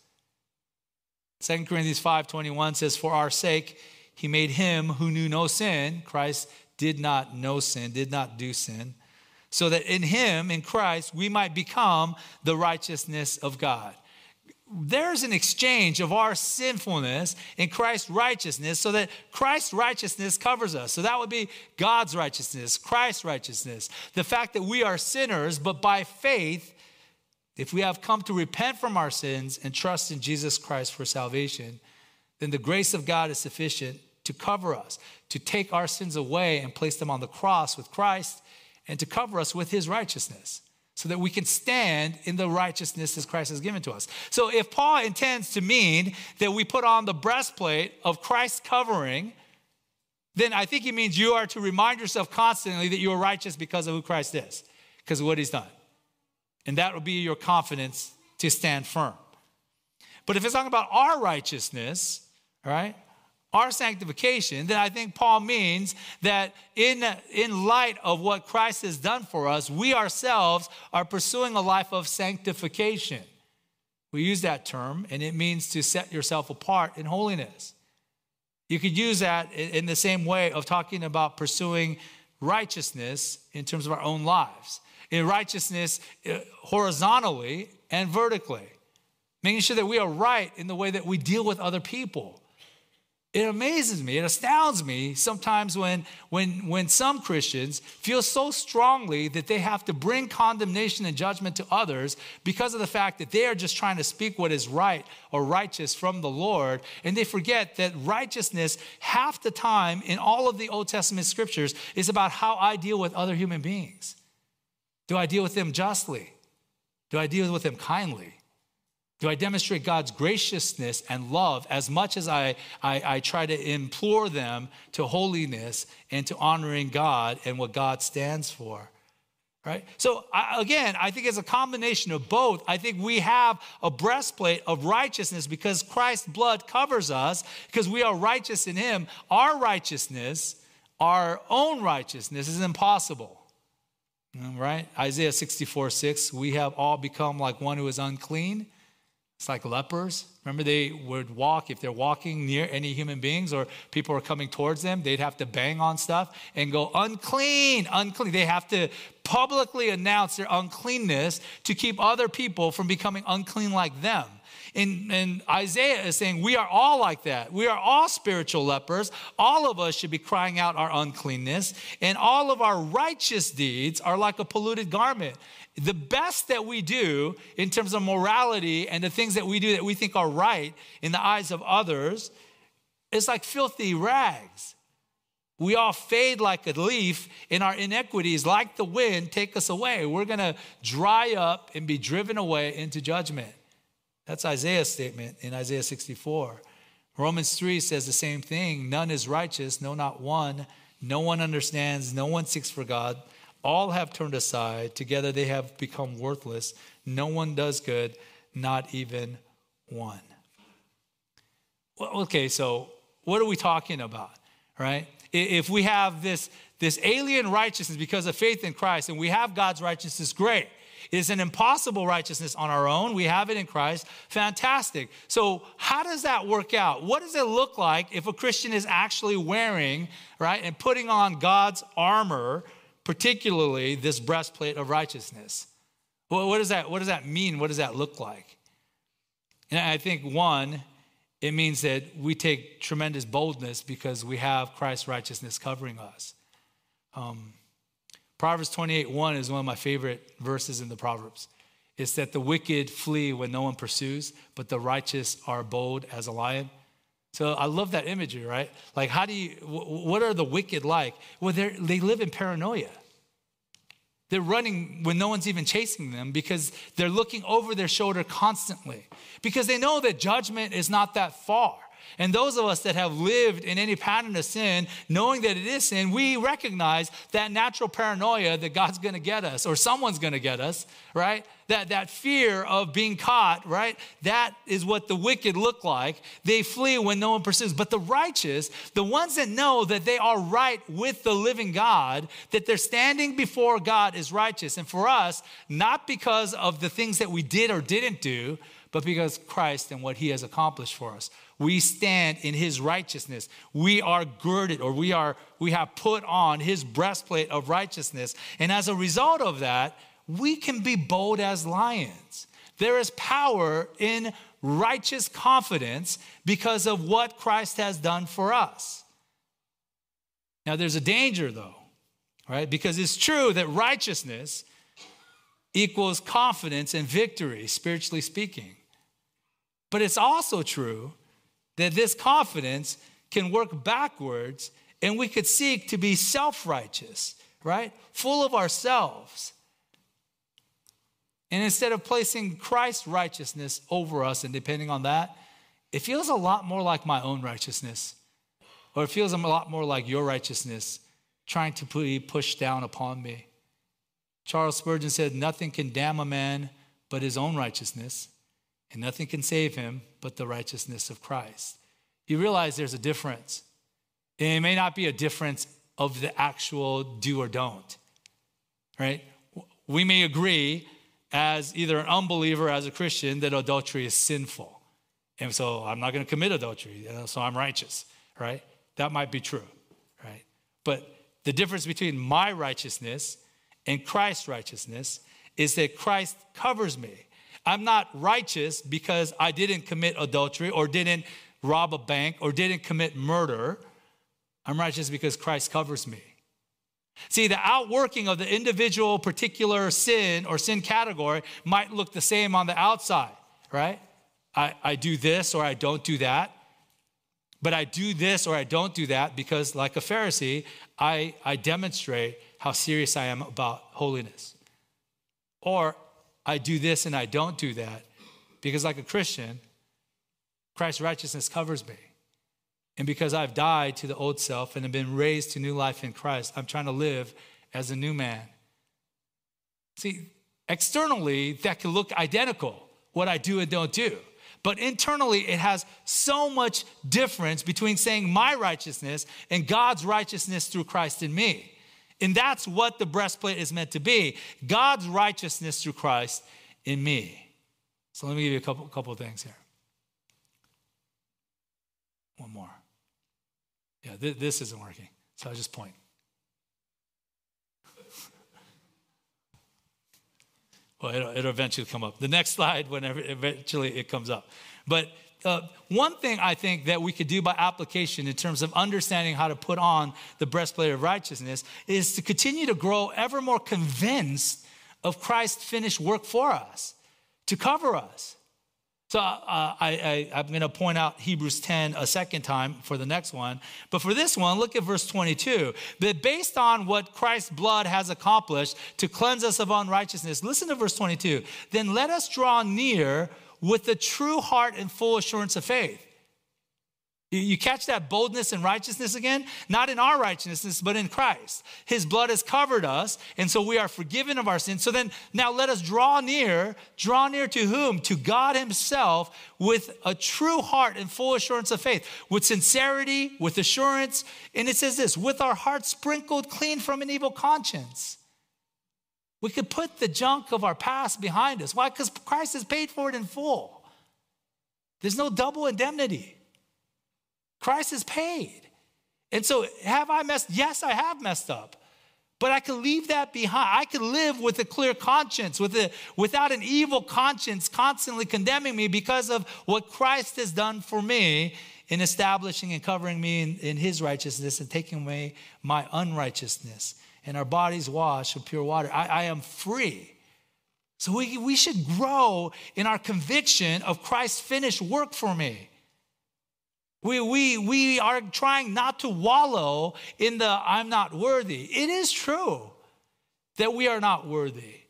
Speaker 1: 2 Corinthians 5:21 says, For our sake he made him who knew no sin, Christ did not know sin, did not do sin, so that in him, in Christ, we might become the righteousness of God. There's an exchange of our sinfulness in Christ's righteousness so that Christ's righteousness covers us. So that would be God's righteousness, Christ's righteousness. The fact that we are sinners, but by faith, if we have come to repent from our sins and trust in Jesus Christ for salvation, then the grace of God is sufficient to cover us, to take our sins away and place them on the cross with Christ and to cover us with his righteousness so that we can stand in the righteousness that Christ has given to us. So if Paul intends to mean that we put on the breastplate of Christ's covering, then I think he means you are to remind yourself constantly that you are righteous because of who Christ is, because of what he's done. And that will be your confidence to stand firm. But if it's talking about our righteousness, all right, our sanctification, then I think Paul means that in, in light of what Christ has done for us, we ourselves are pursuing a life of sanctification. We use that term, and it means to set yourself apart in holiness. You could use that in the same way of talking about pursuing righteousness in terms of our own lives. In righteousness uh, horizontally and vertically, making sure that we are right in the way that we deal with other people it amazes me, it astounds me sometimes when, when, when some Christians feel so strongly that they have to bring condemnation and judgment to others because of the fact that they are just trying to speak what is right or righteous from the Lord. And they forget that righteousness, half the time in all of the Old Testament scriptures, is about how I deal with other human beings. Do I deal with them justly? Do I deal with them kindly? Do I demonstrate God's graciousness and love as much as I, I, I, try to implore them to holiness and to honoring God and what God stands for? Right? So, I, again, I think it's a combination of both. I think we have a breastplate of righteousness because Christ's blood covers us, because we are righteous in Him. Our righteousness, our own righteousness, is impossible. Right? Isaiah 64 6, we have all become like one who is unclean it's like lepers. Remember, they would walk, if they're walking near any human beings or people are coming towards them, they'd have to bang on stuff and go, unclean, unclean. They have to publicly announce their uncleanness to keep other people from becoming unclean like them. And, and, Isaiah is saying, We are all like that. We are all spiritual lepers. All of us should be crying out our uncleanness, and all of our righteous deeds are like a polluted garment the best that we do in terms of morality and the things that we do that we think are right in the eyes of others is like filthy rags. We all fade like a leaf, and our inequities, like the wind, take us away. We're going to dry up and be driven away into judgment. That's Isaiah's statement in Isaiah 64. Romans 3 says the same thing none is righteous, no, not one. No one understands, no one seeks for God. All have turned aside. Together they have become worthless. No one does good, not even one. Well, okay, so what are we talking about, right? If we have this, this alien righteousness because of faith in Christ and we have God's righteousness, great. It's an impossible righteousness on our own. We have it in Christ. Fantastic. So, how does that work out? What does it look like if a Christian is actually wearing, right, and putting on God's armor, particularly this breastplate of righteousness. Well, what, does that, what does that mean? What does that look like? And I think one, it means that we take tremendous boldness because we have Christ's righteousness covering us. Um, Proverbs 28 1 is one of my favorite verses in the Proverbs. It's that the wicked flee when no one pursues, but the righteous are bold as a lion. So I love that imagery, right? Like, how do you, what are the wicked like? Well, they live in paranoia. They're running when no one's even chasing them because they're looking over their shoulder constantly because they know that judgment is not that far. And those of us that have lived in any pattern of sin, knowing that it is sin, we recognize that natural paranoia that God's to get us or someone's to get us, right? That, that fear of being caught, right? That is what the wicked look like. They flee when no one pursues. But the righteous, the ones that know that they are right with the living God, that they're standing before God is righteous. And for us, not because of the things that we did or didn't do, but because Christ and what he has accomplished for us. We stand in his righteousness. We are girded or we are we have put on his breastplate of righteousness. And as a result of that, we can be bold as lions. There is power in righteous confidence because of what Christ has done for us. Now there's a danger though, right? Because it's true that righteousness equals confidence and victory, spiritually speaking. But it's also true that this confidence can work backwards and we could seek to be self righteous, right? Full of ourselves. And instead of placing Christ's righteousness over us and depending on that, it feels a lot more like my own righteousness, or it feels a lot more like your righteousness trying to be pushed down upon me. Charles Spurgeon said, Nothing can damn a man but his own righteousness and nothing can save him but the righteousness of Christ. You realize there's a difference. It may not be a difference of the actual do or don't, right? We may agree as either an unbeliever as a Christian that adultery is sinful. And so I'm not going to commit adultery, so I'm righteous, right? That might be true, right? But the difference between my righteousness and Christ's righteousness is that Christ covers me. I'm not righteous because I didn't commit adultery or didn't rob a bank or didn't commit murder. I'm righteous because Christ covers me. See, the outworking of the individual particular sin or sin category might look the same on the outside, right? I, I do this or I don't do that. But I do this or I don't do that because, like a Pharisee, I, I demonstrate how serious I am about holiness. Or I do this and I don't do that. Because, like a Christian, Christ's righteousness covers me. And because I've died to the old self and have been raised to new life in Christ, I'm trying to live as a new man. See, externally, that can look identical, what I do and don't do. But internally, it has so much difference between saying my righteousness and God's righteousness through Christ in me. And that's what the breastplate is meant to be God's righteousness through Christ in me. So let me give you a couple, couple things here. One more. Yeah, th- this isn't working. So I just point. well, it'll, it'll, eventually come up. The next slide, whenever eventually it comes up. But uh, one thing I think that we could do by application in terms of understanding how to put on the breastplate of righteousness is to continue to grow ever more convinced of Christ's finished work for us, to cover us. So uh, I, am going to point out Hebrews 10 a second time for the next one. But for this one, look at verse 22. That based on what Christ's blood has accomplished to cleanse us of unrighteousness, listen to verse 22. Then let us draw near with a true heart and full assurance of faith you catch that boldness and righteousness again? Not in our righteousness, but in Christ. His blood has covered us, and so we are forgiven of our sins. So then, now let us draw near. Draw near to whom? To God Himself with a true heart and full assurance of faith, with sincerity, with assurance. And it says this with our hearts sprinkled clean from an evil conscience. We could put the junk of our past behind us. Why? Because Christ has paid for it in full. There's no double indemnity. Christ has paid. And so, have I messed? Yes, I have messed up. But I can leave that behind. I can live with a clear conscience, with a, without an evil conscience constantly condemning me because of what Christ has done for me in establishing and covering me in, in his righteousness and taking away my unrighteousness. And our bodies washed with pure water. I, I am free. So we, we should grow in our conviction of Christ's finished work for me. We, we, we are trying not to wallow in the I'm not worthy. It is true that we are not worthy.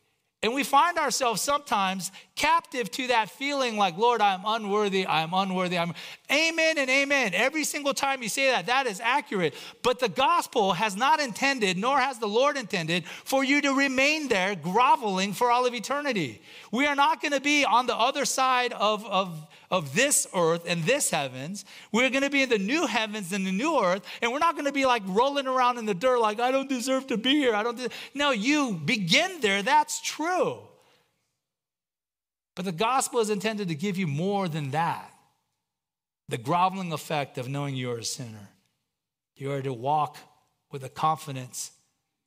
Speaker 1: And we find ourselves sometimes captive to that feeling like, Lord, I'm unworthy, I'm unworthy. I'm amen and amen. Every single time you say that, that is accurate. But the gospel has not intended, nor has the Lord intended, for you to remain there groveling for all of eternity. We are not going to be on the other side of, of of this earth and this heavens. We're going to be in the new heavens and the new earth, and we're not going to be like rolling around in the dirt like, I don't deserve to be here. I don't. De-. No, you begin there. That's true. But the gospel is intended to give you more than that the groveling effect of knowing you're a sinner. You are to walk with the confidence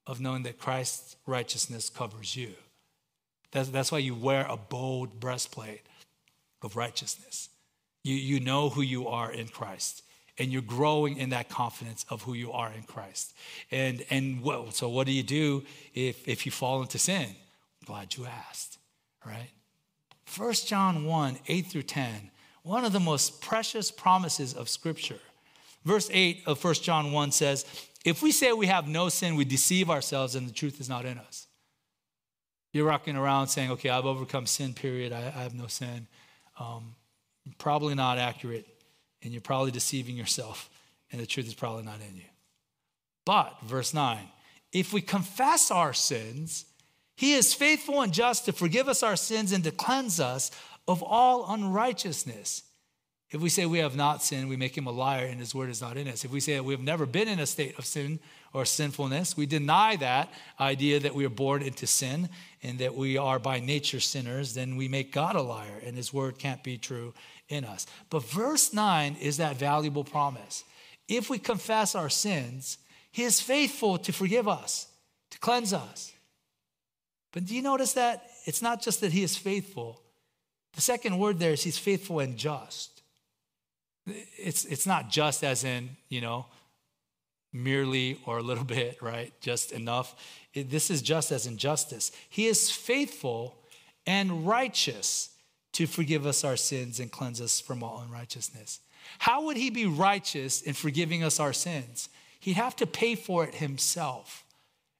Speaker 1: of knowing that Christ's righteousness covers you. That's, that's why you wear a bold breastplate of righteousness. You, you know who you are in Christ and you're growing in that confidence of who you are in Christ. And and what, so what do you do if if you fall into sin? I'm glad you asked, right? 1 John 1, 8 through 10, one of the most precious promises of Scripture. Verse 8 of 1 John 1 says, If we say we have no sin, we deceive ourselves and the truth is not in us. You're rocking around saying, Okay, I've overcome sin, period. I, I have no sin um, probably not accurate, and you're probably deceiving yourself, and the truth is probably not in you. But, verse 9, if we confess our sins, he is faithful and just to forgive us our sins and to cleanse us of all unrighteousness. If we say we have not sinned, we make him a liar and his word is not in us. If we say that we have never been in a state of sin or sinfulness, we deny that idea that we are born into sin and that we are by nature sinners, then we make God a liar and his word can't be true in us. But verse 9 is that valuable promise. If we confess our sins, he is faithful to forgive us, to cleanse us. But do you notice that? It's not just that he is faithful. The second word there is he's faithful and just. It's, it's not just as in, you know, merely or a little bit, right? Just enough. It, this is just as injustice. He is faithful and righteous to forgive us our sins and cleanse us from all unrighteousness. How would he be righteous in forgiving us our sins? He'd have to pay for it himself.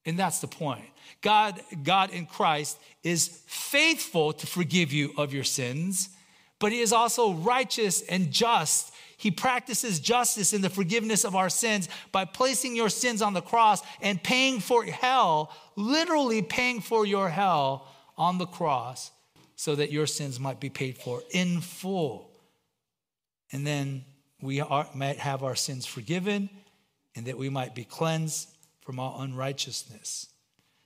Speaker 1: And that's the point. God, God in Christ is faithful to forgive you of your sins, but he is also righteous and just. He practices justice in the forgiveness of our sins by placing your sins on the cross and paying for hell, literally paying for your hell on the cross so that your sins might be paid for in full. And then we are, might have our sins forgiven and that we might be cleansed from all unrighteousness.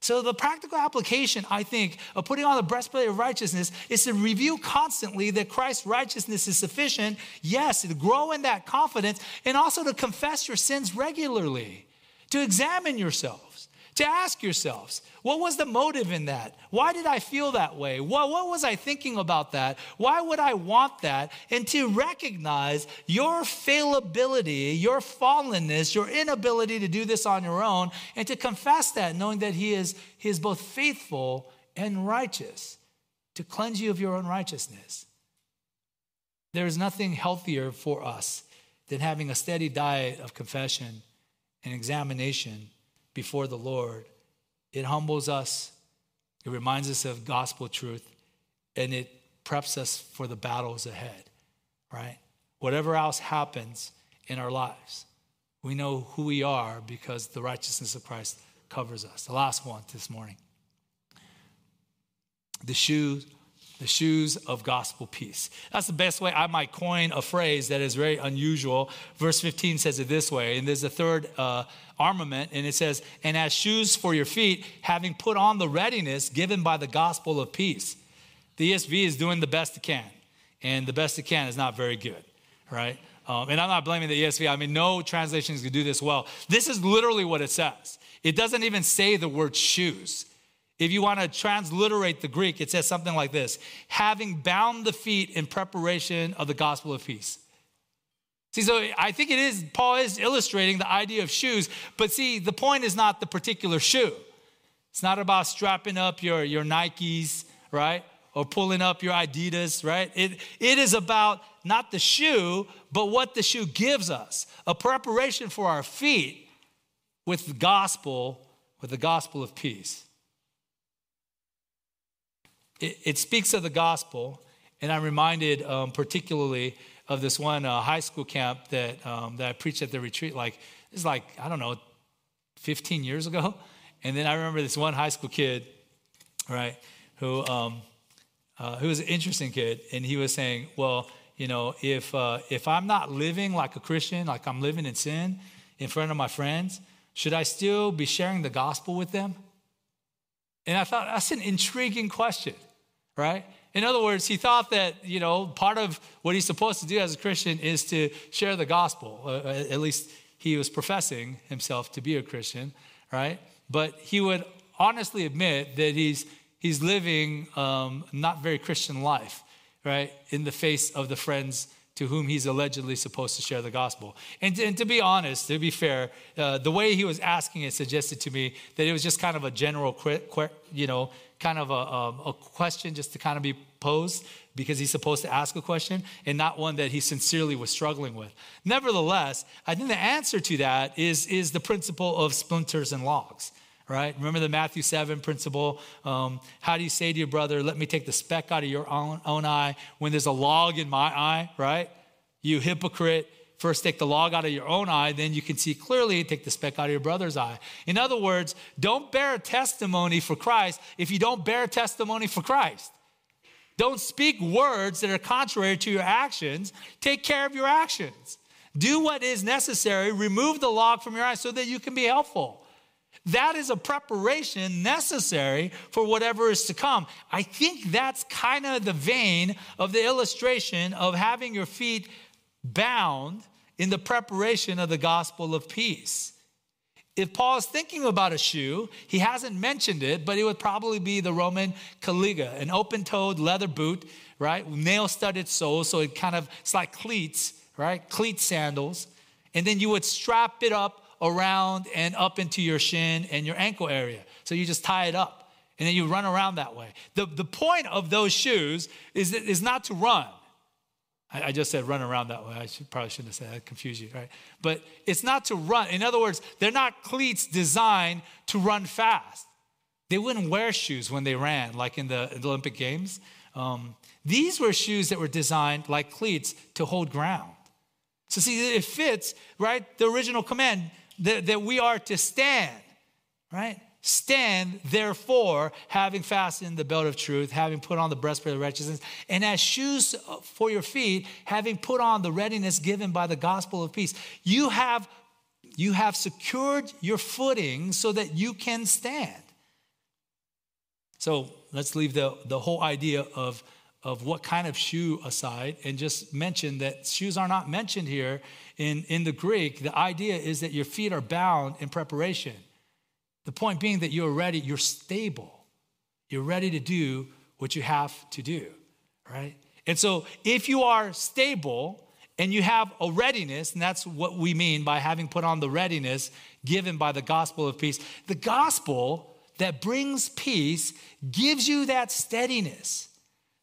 Speaker 1: So, the practical application, I think, of putting on the breastplate of righteousness is to review constantly that Christ's righteousness is sufficient. Yes, to grow in that confidence, and also to confess your sins regularly, to examine yourselves, to ask yourselves, what was the motive in that? Why did I feel that way? What, what was I thinking about that? Why would I want that? And to recognize your fallibility, your fallenness, your inability to do this on your own, and to confess that, knowing that He is, he is both faithful and righteous to cleanse you of your unrighteousness. There is nothing healthier for us than having a steady diet of confession and examination before the Lord it humbles us, it reminds us of gospel truth, and it preps us for the battles ahead, right? Whatever else happens in our lives, we know who we are because the righteousness of Christ covers us. The last one this morning the shoes the shoes of gospel peace. That's the best way I might coin a phrase that is very unusual. Verse 15 says it this way, and there's a third uh, armament, and it says, And as shoes for your feet, having put on the readiness given by the gospel of peace. The ESV is doing the best it can, and the best it can is not very good, right? Um, and I'm not blaming the ESV. I mean, no translations can do this well. This is literally what it says. It doesn't even say the word shoes. If you want to transliterate the Greek, it says something like this having bound the feet in preparation of the gospel of peace. See, so I think it is, Paul is illustrating the idea of shoes, but see, the point is not the particular shoe. It's not about strapping up your, your Nikes, right? Or pulling up your Adidas, right? It, it is about not the shoe, but what the shoe gives us a preparation for our feet with the gospel, with the gospel of peace it, it speaks of the gospel, and I'm reminded um, particularly of this one uh, high school camp that, um, that I preached at the retreat. Like, it's like, I don't know, 15 years ago. And then I remember this one high school kid, right, who, um, uh, who was an interesting kid. And he was saying, well, you know, if, uh, if I'm not living like a Christian, like I'm living in sin in front of my friends, should I still be sharing the gospel with them? And I thought that's an intriguing question right? In other words, he thought that, you know, part of what he's supposed to do as a Christian is to share the gospel. Uh, uh, at least he was professing himself to be a Christian, right? But he would honestly admit that he's, he's living um, not very Christian life, right? In the face of the friends to whom he's allegedly supposed to share the gospel. And, and to be honest, to be fair, uh, the way he was asking it suggested to me that it was just kind of a general, you know, kind of a, a, a question just to kind of be posed because he's supposed to ask a question and not one that he sincerely was struggling with. Nevertheless, I think the answer to that is, is the principle of splinters and logs right? Remember the Matthew 7 principle? Um, how do you say to your brother, let me take the speck out of your own, own, eye when there's a log in my eye, right? You hypocrite. First, take the log out of your own eye, then you can see clearly, take the speck out of your brother's eye. In other words, don't bear a testimony for Christ if you don't bear testimony for Christ. Don't speak words that are contrary to your actions. Take care of your actions. Do what is necessary. Remove the log from your eye so that you can be helpful. That is a preparation necessary for whatever is to come. I think that's kind of the vein of the illustration of having your feet bound in the preparation of the gospel of peace. If Paul is thinking about a shoe, he hasn't mentioned it, but it would probably be the Roman caliga, an open toed leather boot, right? Nail studded soles, so it kind of, it's like cleats, right? Cleat sandals. And then you would strap it up around and up into your shin and your ankle area. So you just tie it up and then you run around that way. The, the point of those shoes is, is not to run. I, I just said run around that way. I should, probably shouldn't have said that, confuse you, right? But it's not to run. In other words, they're not cleats designed to run fast. They wouldn't wear shoes when they ran, like in the, in the Olympic Games. Um, these were shoes that were designed like cleats to hold ground. So, see, it fits, right? The original command that, that we are to stand, right? Stand, therefore, having fastened the belt of truth, having put on the breastplate of righteousness, and as shoes for your feet, having put on the readiness given by the gospel of peace. You have, you have secured your footing so that you can stand. So let's leave the, the whole idea of, of what kind of shoe aside and just mention that shoes are not mentioned here in, in the Greek. The idea is that your feet are bound in preparation. The point being that you're ready, you're stable. You're ready to do what you have to do, right? And so if you are stable and you have a readiness, and that's what we mean by having put on the readiness given by the gospel of peace, the gospel that brings peace gives you that steadiness.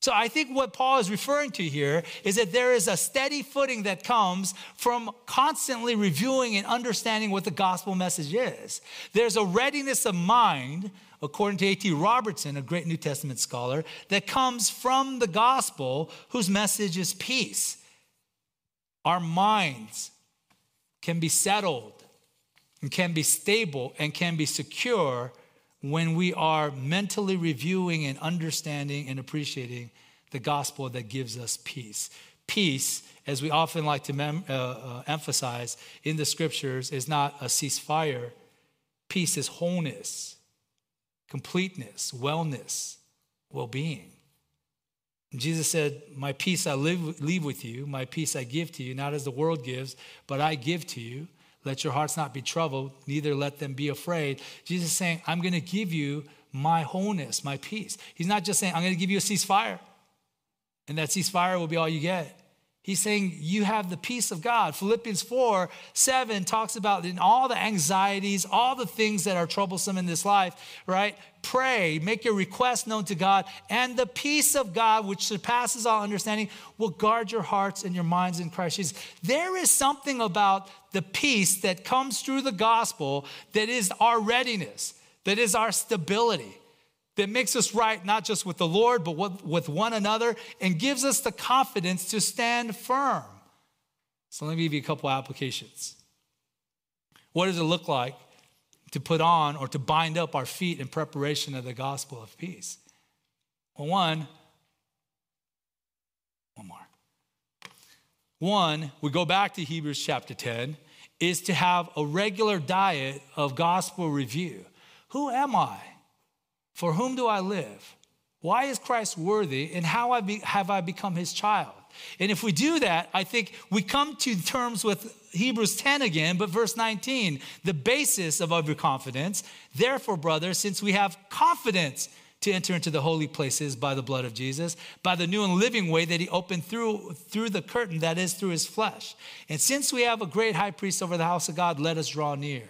Speaker 1: So I think what Paul is referring to here is that there is a steady footing that comes from constantly reviewing and understanding what the gospel message is. There's a readiness of mind, according to A.T. Robertson, a great New Testament scholar, that comes from the gospel whose message is peace. Our minds can be settled and can be stable and can be secure when we are mentally reviewing and understanding and appreciating the gospel that gives us peace. Peace, as we often like to mem- uh, uh, emphasize in the scriptures, is not a ceasefire. Peace is wholeness, completeness, wellness, well being. Jesus said, My peace I live, leave with you, my peace I give to you, not as the world gives, but I give to you. Let your hearts not be troubled, neither let them be afraid. Jesus is saying, I'm going to give you my wholeness, my peace. He's not just saying, I'm going to give you a ceasefire, and that ceasefire will be all you get. He's saying you have the peace of God. Philippians 4 7 talks about in all the anxieties, all the things that are troublesome in this life, right? Pray, make your request known to God, and the peace of God, which surpasses all understanding, will guard your hearts and your minds in Christ Jesus. There is something about the peace that comes through the gospel that is our readiness, that is our stability that makes us right not just with the Lord, but with one another, and gives us the confidence to stand firm. So let me give you a couple applications. What does it look like to put on or to bind up our feet in preparation of the gospel of peace? Well, one, one more. One, we go back to Hebrews chapter 10, is to have a regular diet of gospel review. Who am I? For whom do I live? Why is Christ worthy? And how have I become his child? And if we do that, I think we come to terms with Hebrews 10 again, but verse 19, the basis of our confidence. Therefore, brothers, since we have confidence to enter into the holy places by the blood of Jesus, by the new and living way that he opened through, through the curtain, that is, through his flesh. And since we have a great high priest over the house of God, let us draw near.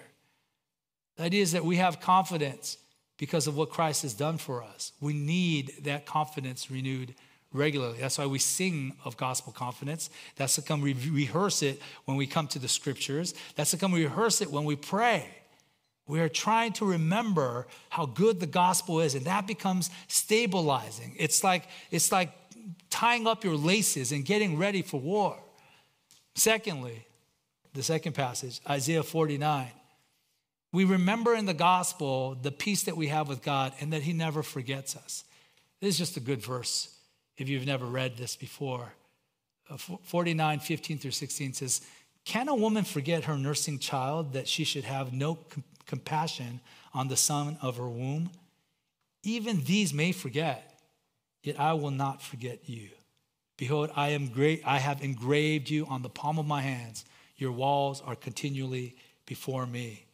Speaker 1: The idea is that we have confidence because of what Christ has done for us. We need that confidence renewed regularly. That's why we sing of gospel confidence. That's to come re- rehearse it when we come to the scriptures. That's to come rehearse it when we pray. We are trying to remember how good the gospel is, and that becomes stabilizing. It's like, it's like tying up your laces and getting ready for war. Secondly, the second passage, Isaiah 49 we remember in the gospel the peace that we have with God and that He never forgets us. This is just a good verse if you've never read this before. Uh, 49, 15 through 16 says, Can a woman forget her nursing child that she should have no com- compassion on the son of her womb? Even these may forget, yet I will not forget you. Behold, I am great, I have engraved you on the palm of my hands. Your walls are continually before me.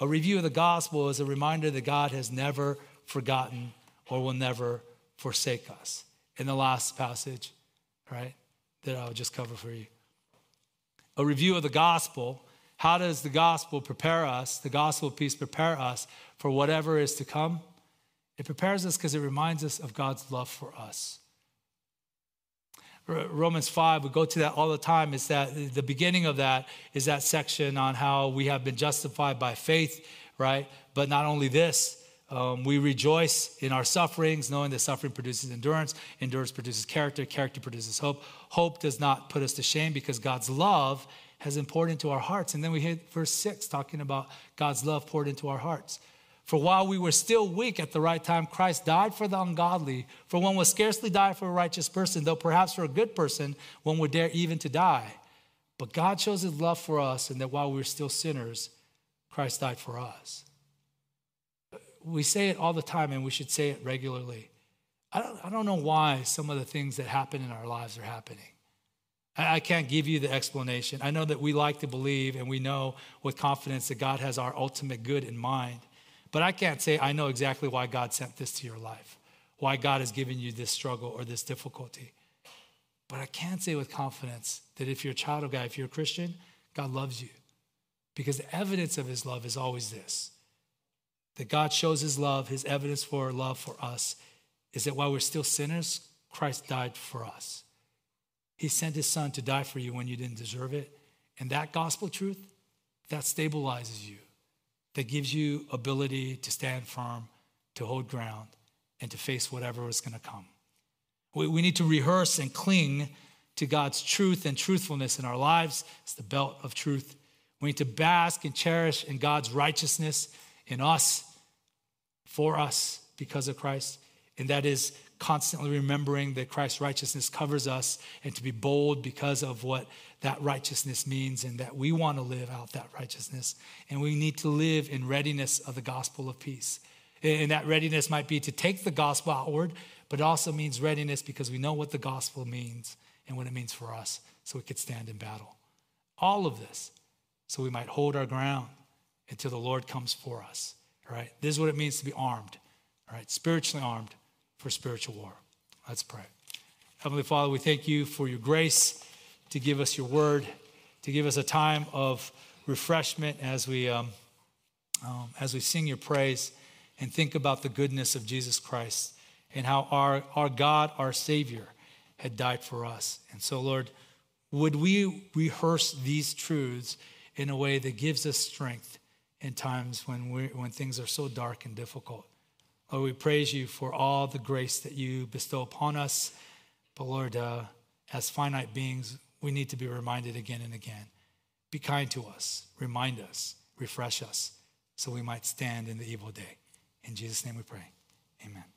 Speaker 1: A review of the gospel is a reminder that God has never forgotten or will never forsake us. In the last passage, right, that I'll just cover for you. A review of the gospel. How does the gospel prepare us, the gospel of peace prepare us for whatever is to come? It prepares us because it reminds us of God's love for us. Romans 5, we go to that all the time. Is that the beginning of that is that section on how we have been justified by faith, right? But not only this, um, we rejoice in our sufferings, knowing that suffering produces endurance, endurance produces character, character produces hope. Hope does not put us to shame because God's love has been poured into our hearts. And then we hit verse 6 talking about God's love poured into our hearts. For while we were still weak at the right time, Christ died for the ungodly. For one would scarcely die for a righteous person, though perhaps for a good person, one would dare even to die. But God shows his love for us, and that while we were still sinners, Christ died for us. We say it all the time, and we should say it regularly. I don't, I don't know why some of the things that happen in our lives are happening. I can't give you the explanation. I know that we like to believe and we know with confidence that God has our ultimate good in mind. But I can't say I know exactly why God sent this to your life, why God has given you this struggle or this difficulty. But I can say with confidence that if you're a child of God, if you're a Christian, God loves you. Because the evidence of his love is always this that God shows his love, his evidence for love for us is that while we're still sinners, Christ died for us. He sent his son to die for you when you didn't deserve it. And that gospel truth, that stabilizes you that gives you ability to stand firm, to hold ground, and to face whatever is going to come. We, we need to rehearse and cling to God's truth and truthfulness in our lives. It's the belt of truth. We need to bask and cherish in God's righteousness in us, for us, because of Christ. And that is constantly remembering that Christ's righteousness covers us and to be bold because of what that righteousness means and that we want to live out that righteousness. And we need to live in readiness of the gospel of peace. And that readiness might be to take the gospel outward, but it also means readiness because we know what the gospel means and what it means for us so we could stand in battle. All of this so we might hold our ground until the Lord comes for us. All right? This is what it means to be armed. All right? Spiritually armed for spiritual war. Let's pray. Heavenly Father, we thank you for your grace to give us your word, to give us a time of refreshment as we, um, um, as we sing your praise and think about the goodness of Jesus Christ and how our, our God, our Savior, had died for us. And so, Lord, would we rehearse these truths in a way that gives us strength in times when, we when things are so dark and difficult? Lord, we praise you for all the grace that you bestow upon us. But Lord, uh, as finite beings, we need to be reminded again and again. Be kind to us, remind us, refresh us, so we might stand in the evil day. In Jesus' name we pray. Amen.